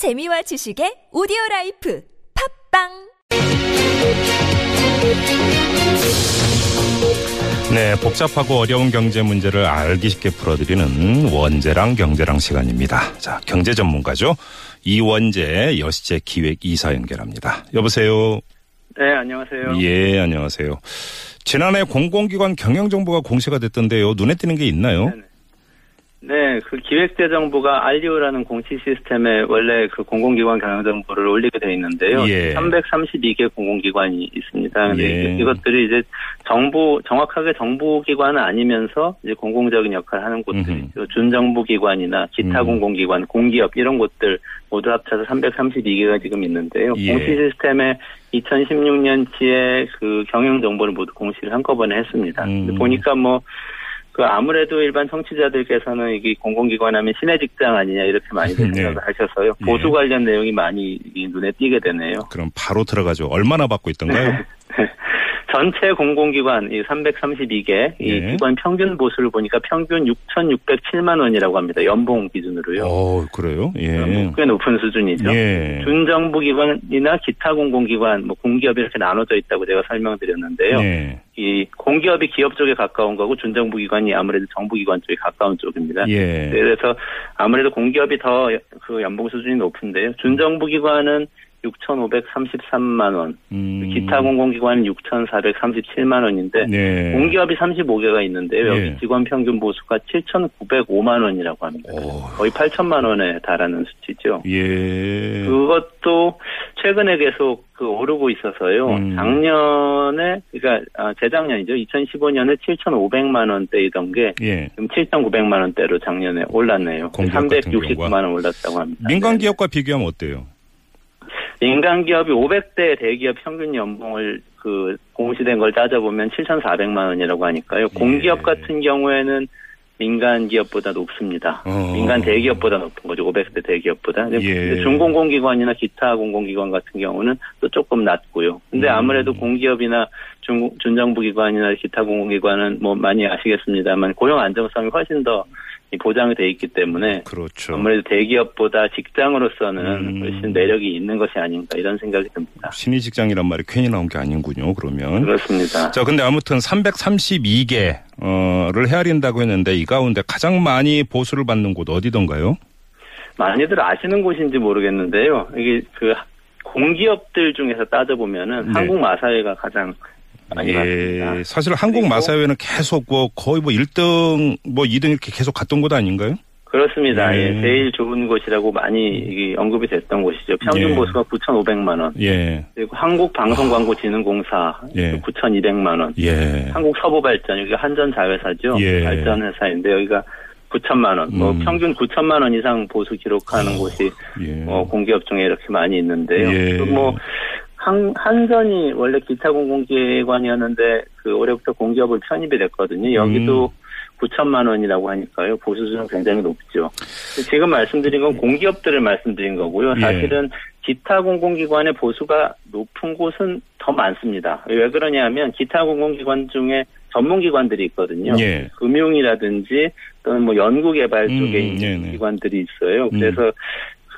재미와 지식의 오디오 라이프 팟빵 네, 복잡하고 어려운 경제 문제를 알기 쉽게 풀어드리는 원재랑 경제랑 시간입니다. 자, 경제 전문가죠. 이원재 여시재 기획 이사 연결합니다. 여보세요. 네, 안녕하세요. 예, 안녕하세요. 지난해 공공기관 경영정보가 공시가 됐던데요. 눈에 띄는 게 있나요? 네네. 네, 그 기획재정부가 알리오라는 공시 시스템에 원래 그 공공기관 경영 정보를 올리게 돼 있는데요. 예. 332개 공공기관이 있습니다. 근데 예. 이것들이 이제 정부, 정확하게 정부기관은 아니면서 이제 공공적인 역할을 하는 곳들이죠. 준정부기관이나 기타 음. 공공기관, 공기업 이런 곳들 모두 합쳐서 332개가 지금 있는데요. 예. 공시 시스템에 2016년치에 그 경영 정보를 모두 공시를 한꺼번에 했습니다. 음. 보니까 뭐, 그 아무래도 일반 청취자들께서는 이게 공공기관 하면 시내 직장 아니냐 이렇게 많이들 네. 생각을 하셔서요. 예. 보수 관련 내용이 많이 이 눈에 띄게 되네요. 그럼 바로 들어가죠. 얼마나 받고 있던가요? 전체 공공기관 이 332개 이 예. 기관 평균 보수를 보니까 평균 6,607만 원이라고 합니다. 연봉 기준으로요. 어, 그래요? 예. 꽤 높은 수준이죠. 예. 준정부 기관이나 기타 공공기관, 뭐 공기업이 이렇게 나눠져 있다고 제가 설명드렸는데요. 예. 이 공기업이 기업 쪽에 가까운 거고 준정부 기관이 아무래도 정부 기관 쪽에 가까운 쪽입니다. 예. 그래서 아무래도 공기업이 더 그 연봉 수준이 높은데요. 준정부 기관은 6,533만 원, 음. 기타 공공기관은 6,437만 원인데 네. 공기업이 35개가 있는데요. 여기 예. 직원 평균 보수가 7,905만 원이라고 합니다. 오. 거의 8천만 원에 달하는 수치죠. 예. 그것도 최근에 계속 그 오르고 있어서요. 음. 작년에 그러니까 아, 재작년이죠. 2015년에 7,500만 원대이던 게 예. 지금 7,900만 원대로 작년에 올랐네요. 공기업 같은 369만 원 올랐다고 합니다. 민간 네. 기업과 비교하면 어때요? 민간 기업이 500대 대기업 평균 연봉을 그 공시된 걸 따져보면 7,400만 원이라고 하니까요. 공기업 예. 같은 경우에는 민간 기업보다 높습니다. 어. 민간 대기업보다 높은 거죠. 500대 대기업보다. 예. 중공공기관이나 기타 공공기관 같은 경우는 또 조금 낮고요. 근데 음. 아무래도 공기업이나 중, 준정부기관이나 기타 공공기관은 뭐 많이 아시겠습니다만 고용 안정성이 훨씬 더이 보장이 돼 있기 때문에 그렇죠. 아무래도 대기업보다 직장으로서는 음. 훨씬 매력이 있는 것이 아닌가 이런 생각이 듭니다. 신의 직장이란 말이 괜히 나온 게 아닌군요. 그러면. 그렇습니다. 자, 근데 아무튼 332개를 헤아린다고 했는데 이 가운데 가장 많이 보수를 받는 곳 어디던가요? 많이들 아시는 곳인지 모르겠는데요. 이게 그 공기업들 중에서 따져보면은 네. 한국 마사회가 가장 많이. 예, 사실 한국 마사회는 계속 뭐 거의 뭐 1등 뭐 2등 이렇게 계속 갔던 곳 아닌가요? 그렇습니다. 예. 예, 제일 좋은 곳이라고 많이 언급이 됐던 곳이죠. 평균 예. 보수가 9,500만 원. 예. 그리고 한국 방송광고진흥공사 예. 9,200만 원. 예. 한국 서부발전 여기가 한전 자회사죠. 예. 발전 회사인데 여기가 9천만 원. 뭐 음. 평균 9천만 원 이상 보수 기록하는 곳이 예. 어, 공기업 중에 이렇게 많이 있는데요. 예. 또 뭐, 한, 한전이 원래 기타 공공기관이었는데 그 올해부터 공기업을 편입이 됐거든요. 여기도 음. 9천만 원이라고 하니까요. 보수 수준 굉장히 높죠. 지금 말씀드린 건 공기업들을 말씀드린 거고요. 예. 사실은 기타 공공기관의 보수가 높은 곳은 더 많습니다. 왜 그러냐면 기타 공공기관 중에 전문기관들이 있거든요. 예. 금융이라든지 또는 뭐 연구개발 쪽에 음, 있는 네네. 기관들이 있어요. 음. 그래서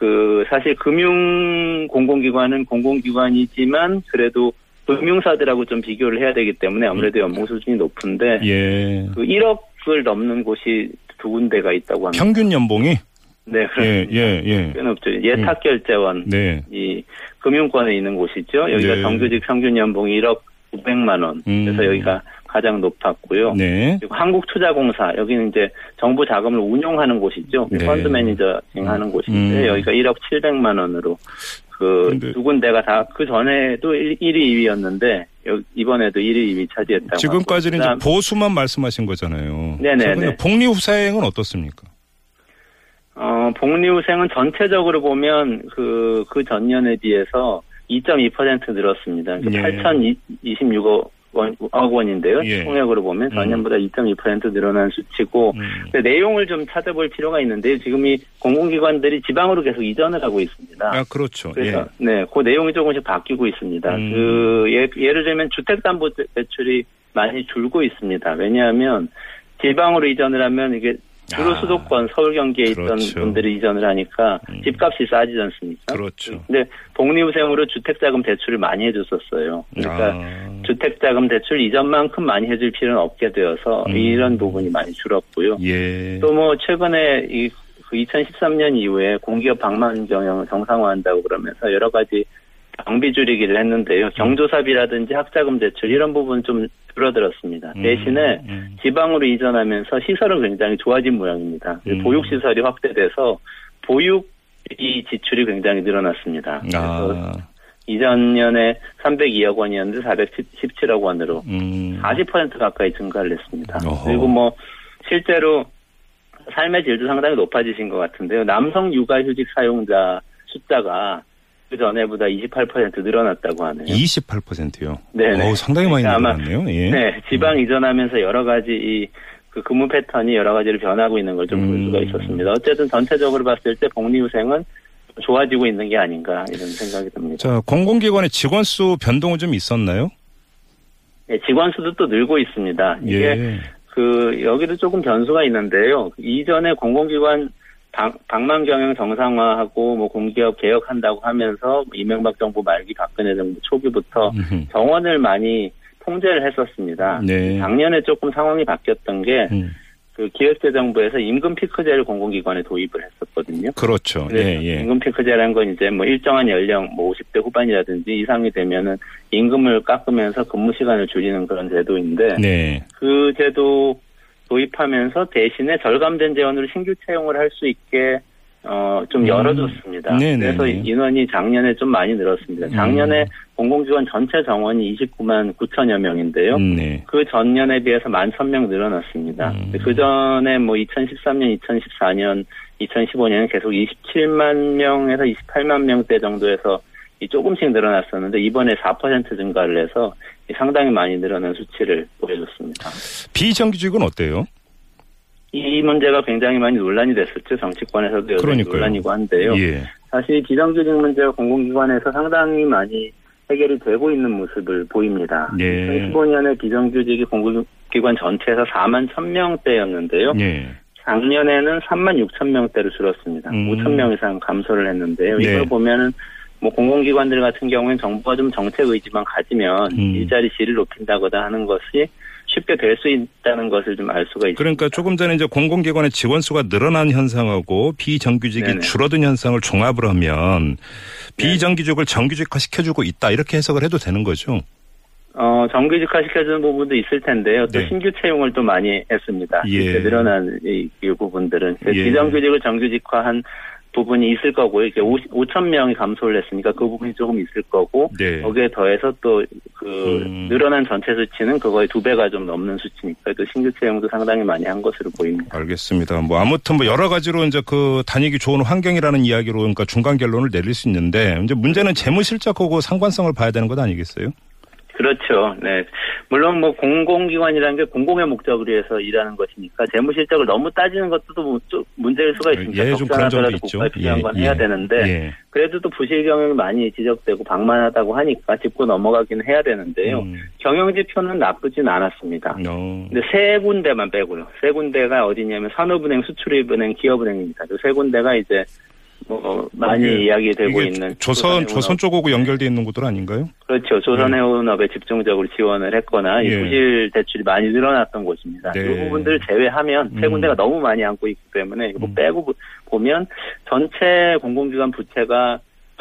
그 사실 금융 공공기관은 공공기관이지만 그래도 금융사들하고 좀 비교를 해야 되기 때문에 아무래도 연봉 수준이 높은데 예. 그 1억을 넘는 곳이 두 군데가 있다고 합니다. 평균 연봉이 네, 예, 그렇습니다. 예, 예. 꽤 높죠. 예탁결제원 네. 이 금융권에 있는 곳이죠. 여기가 네. 정규직 평균 연봉이 1억 900만 원. 음. 그래서 여기가 가장 높았고요. 네. 그리고 한국투자공사 여기는 이제 정부 자금을 운용하는 곳이죠. 네. 펀드 매니저징 하는 곳인데 음. 여기가 1억 700만 원으로 그 근데- 두 군데가 다 그 전에도 1, 1위 2위였는데 이번에도 1위 2위 차지했다고. 지금까지는 이제 보수만 말씀하신 거잖아요. 네네네. 복리후사행은 어떻습니까? 어, 복리후생은 전체적으로 보면 그, 그 전년에 비해서 2.2% 늘었습니다. 예. 8,026억 원, 억 원인데요. 예. 총액으로 보면 전년보다 2.2% 늘어난 수치고, 음. 근데 내용을 좀 찾아볼 필요가 있는데요. 지금 이 공공기관들이 지방으로 계속 이전을 하고 있습니다. 아, 그렇죠. 그래서 예. 네, 그 내용이 조금씩 바뀌고 있습니다. 음. 그 예, 예를 들면 주택담보대출이 많이 줄고 있습니다. 왜냐하면 지방으로 이전을 하면 이게 주로 아, 수도권 서울 경기에 있던 그렇죠. 분들이 이전을 하니까 음. 집값이 싸지지 않습니까? 그렇죠. 근데 복리후생으로 주택자금 대출을 많이 해줬었어요. 그러니까 아, 주택자금 대출 이전만큼 많이 해줄 필요는 없게 되어서 음. 이런 부분이 많이 줄었고요. 예. 또뭐 최근에 이 2013년 이후에 공기업 방만 경영을 정상화한다고 그러면서 여러 가지 경비 줄이기를 했는데요. 경조사비라든지 학자금 대출 이런 부분 좀 줄어들었습니다. 음, 대신에 음. 지방으로 이전하면서 시설은 굉장히 좋아진 모양입니다. 음. 보육 시설이 확대돼서 보육 이 지출이 굉장히 늘어났습니다. 그래서 아, 이전 년에 302억 원이었는데 417억 원으로 음. 40% 가까이 증가를 했습니다. 어허. 그리고 뭐 실제로 삶의 질도 상당히 높아지신 것 같은데요. 남성 육아휴직 사용자 숫자가 그 전에보다 28% 늘어났다고 하네요. 28%요. 네네. 어우, 상당히 많이 그러니까 늘어났네요. 예. 네, 지방 이전하면서 여러 가지 이 그 근무 패턴이 여러 가지로 변하고 있는 걸좀볼 음. 수가 있었습니다. 어쨌든 전체적으로 봤을 때 복리후생은 좋아지고 있는 게 아닌가 이런 생각이 듭니다. 자, 공공기관의 직원 수 변동은 좀 있었나요? 네, 직원 수도 또 늘고 있습니다. 이게 예. 그 여기도 조금 변수가 있는데요. 이전에 공공기관 방, 방만 경영 정상화하고 뭐 공기업 개혁한다고 하면서 이명박 정부 말기 박근혜 정부 초기부터 음흠. 정원을 많이 통제를 했었습니다. 네. 작년에 조금 상황이 바뀌었던 게그 음. 기획재정부에서 임금 피크제를 공공기관에 도입을 했었거든요. 그렇죠. 예, 예. 임금 피크제라는 건 이제 뭐 일정한 연령 뭐 50대 후반이라든지 이상이 되면은 임금을 깎으면서 근무 시간을 줄이는 그런 제도인데 네. 그 제도 도입하면서 대신에 절감된 재원으로 신규 채용을 할 수 있게 어좀 음. 열어줬습니다. 네네네. 그래서 인원이 작년에 좀 많이 늘었습니다. 작년에 음. 공공기관 전체 정원이 29만 9천여 명인데요. 음, 네. 그 전년에 비해서 1만 1000명 늘어났습니다. 음. 그 전에 뭐 2013년, 2014년, 2015년은 계속 27만 명에서 28만 명대 정도에서 이 조금씩 늘어났었는데 이번에 4% 증가를 해서 상당히 많이 늘어난 수치를 보여줬습니다. 비정규직은 어때요? 이 문제가 굉장히 많이 논란이 됐었죠. 정치권에서도 여전히 그러니까요. 논란이고 한데요. 예. 사실 비정규직 문제가 공공기관에서 상당히 많이 해결이 되고 있는 모습을 보입니다. 예. 2015년에 비정규직이 공공기관 전체에서 4만 1000명대였는데요. 예. 작년에는 3만 6천 명대로 줄었습니다. 음. 5천 명 이상 감소를 했는데요. 네. 이걸 보면은 뭐 공공기관들 같은 경우에는 정부가 좀 정책 의지만 가지면 음. 일자리 질을 높인다거나 하는 것이 쉽게 될 수 있다는 것을 좀 알 수가 있습니다. 그러니까 조금 전에 이제 공공기관의 직원 수가 늘어난 현상하고 비정규직이 네네. 줄어든 현상을 종합을 하면 네. 비정규직을 정규직화 시켜주고 있다 이렇게 해석을 해도 되는 거죠. 어, 정규직화 시켜주는 부분도 있을 텐데요. 또 네. 신규 채용을 또 많이 했습니다. 예. 늘어난 이, 이 부분들은. 예. 비정규직을 정규직화한 부분이 있을 거고요. 이렇게 5, 천 명이 감소를 했으니까 그 부분이 조금 있을 거고 네. 거기에 더해서 또그 음. 늘어난 전체 수치는 그거의 두 배가 좀 넘는 수치니까 또 신규 채용도 상당히 많이 한 것으로 보입니다. 알겠습니다. 뭐 아무튼 뭐 여러 가지로 이제 그 다니기 좋은 환경이라는 이야기로 그러니까 중간 결론을 내릴 수 있는데 이제 문제는 재무 실적하고 상관성을 봐야 되는 것 아니겠어요? 그렇죠. 네. 물론 뭐 공공기관이라는 게 공공의 목적을 위해서 일하는 것이니까 재무 실적을 너무 따지는 것도 또좀 문제일 수가 있습니다. 예, 좀 그런 점도 있죠. 필요한 예, 건 예. 해야 되는데 예. 그래도 또 부실 경영이 많이 지적되고 방만하다고 하니까 짚고 넘어가기는 해야 되는데요. 음. 경영 지표는 나쁘진 않았습니다. 어. 근데 세 군데만 빼고요. 세 군데가 어디냐면 산업은행, 수출입은행, 기업은행입니다. 그 세 군데가 이제 뭐 많이 이게- 이야기되고 있는 조선. 조선 쪽하고 연결돼 있는 곳들 아닌가요? 그렇죠. 조선 해운업에 집중적으로 지원을 했거나 이 예. 부실 대출이 많이 늘어났던 곳입니다. 네. 이 부분들을 제외하면 세 음. 군데가 너무 많이 안고 있기 때문에 이거 음. 빼고 보- 보면 전체 공공기관 부채가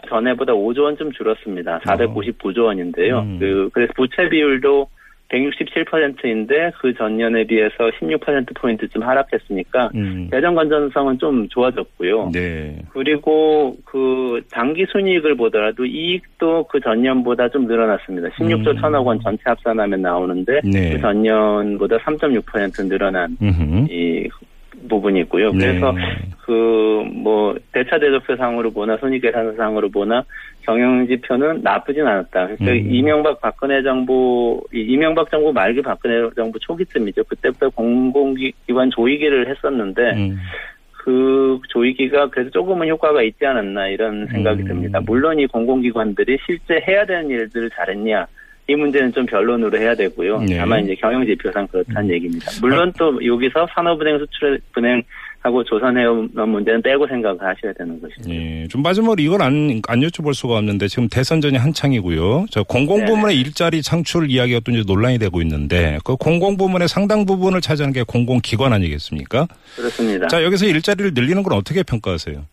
전에보다 5조 원쯤 줄었습니다. 499조 원인데요. 음. 그 그래서 부채 비율도 167%인데 그 전년에 비해서 16%포인트쯤 하락했으니까 음. 재정 건전성은 좀 좋아졌고요. 네. 그리고 그 당기 순이익을 보더라도 이익도 그 전년보다 좀 늘어났습니다. 16조 음. 천억 원 전체 합산하면 나오는데 네. 그 전년보다 3.6% 늘어난 음흠. 이 부분이 있고요. 네. 그래서 그뭐 대차 대조표상으로 보나 손익계산상으로 보나 경영 지표는 나쁘진 않았다. 그러니까 음. 이명박 박근혜 정부 이- 이명박 정부 말기 박근혜 정부 초기쯤이죠. 그때부터 공공기관 조이기를 했었는데 음. 그 조이기가 그래도 조금은 효과가 있지 않았나 이런 생각이 음. 듭니다. 물론 이 공공기관들이 실제 해야 되는 일들을 잘했냐 이 문제는 좀 변론으로 해야 되고요. 네. 다만 이제 경영 지표상 그렇다는 얘기입니다. 물론 또 여기서 산업은행 수출은행 하고 조선해운 문제는 빼고 생각을 하셔야 되는 것이죠. 예, 좀 마지막으로 이걸 안, 안 여쭤볼 수가 없는데 지금 대선전이 한창이고요. 저 공공부문의 일자리 창출 이야기가 또 이제 논란이 되고 있는데 그 공공부문의 상당 부분을 차지하는 게 공공기관 아니겠습니까? 그렇습니다. 자, 여기서 일자리를 늘리는 건 어떻게 평가하세요?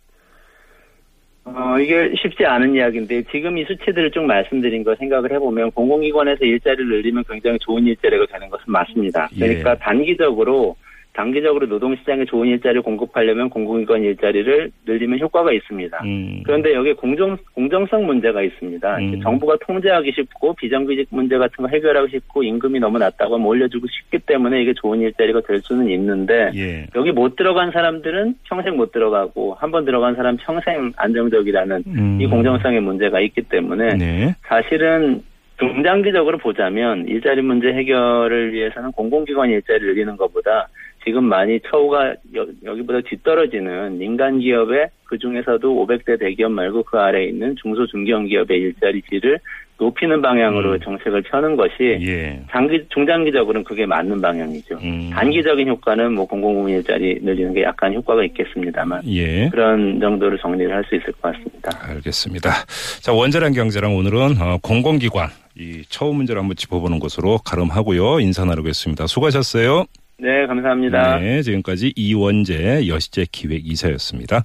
어, 이게 쉽지 않은 이야기인데 지금 이 수치들을 쭉 말씀드린 거 생각을 해보면 공공기관에서 일자리를 늘리면 굉장히 좋은 일자리가 되는 것은 맞습니다. 예. 그러니까 단기적으로 단기적으로 노동시장에 좋은 일자리를 공급하려면 공공기관 일자리를 늘리면 효과가 있습니다. 음. 그런데 여기에 공정, 공정성 문제가 있습니다. 음. 정부가 통제하기 쉽고 비정규직 문제 같은 거 해결하기 쉽고 임금이 너무 낮다고 하면 올려주고 쉽기 때문에 이게 좋은 일자리가 될 수는 있는데 예. 여기 못 들어간 사람들은 평생 못 들어가고 한 번 들어간 사람 평생 안정적이라는 음. 이 공정성의 문제가 있기 때문에 네. 사실은 중장기적으로 보자면 일자리 문제 해결을 위해서는 공공기관 일자리를 늘리는 것보다 지금 많이 처우가 여, 기보다 뒤떨어지는 민간 기업의 그 중에서도 500대 대기업 말고 그 아래 에 있는 중소 중견 기업의 일자리 질을 높이는 방향으로 음. 정책을 펴는 것이 예. 장기 중장기적으로는 그게 맞는 방향이죠. 음. 단기적인 효과는 뭐 공공부문 일자리 늘리는 게 약간 효과가 있겠습니다만 예. 그런 정도로 정리를 할 수 있을 것 같습니다. 알겠습니다. 자, 원자량 경제랑 오늘은 어, 공공기관 이 처우 문제를 한번 짚어보는 것으로 가름하고요. 인사 나누겠습니다. 수고하셨어요. 네, 감사합니다. 네, 지금까지 이원재 여시제 기획 이사였습니다.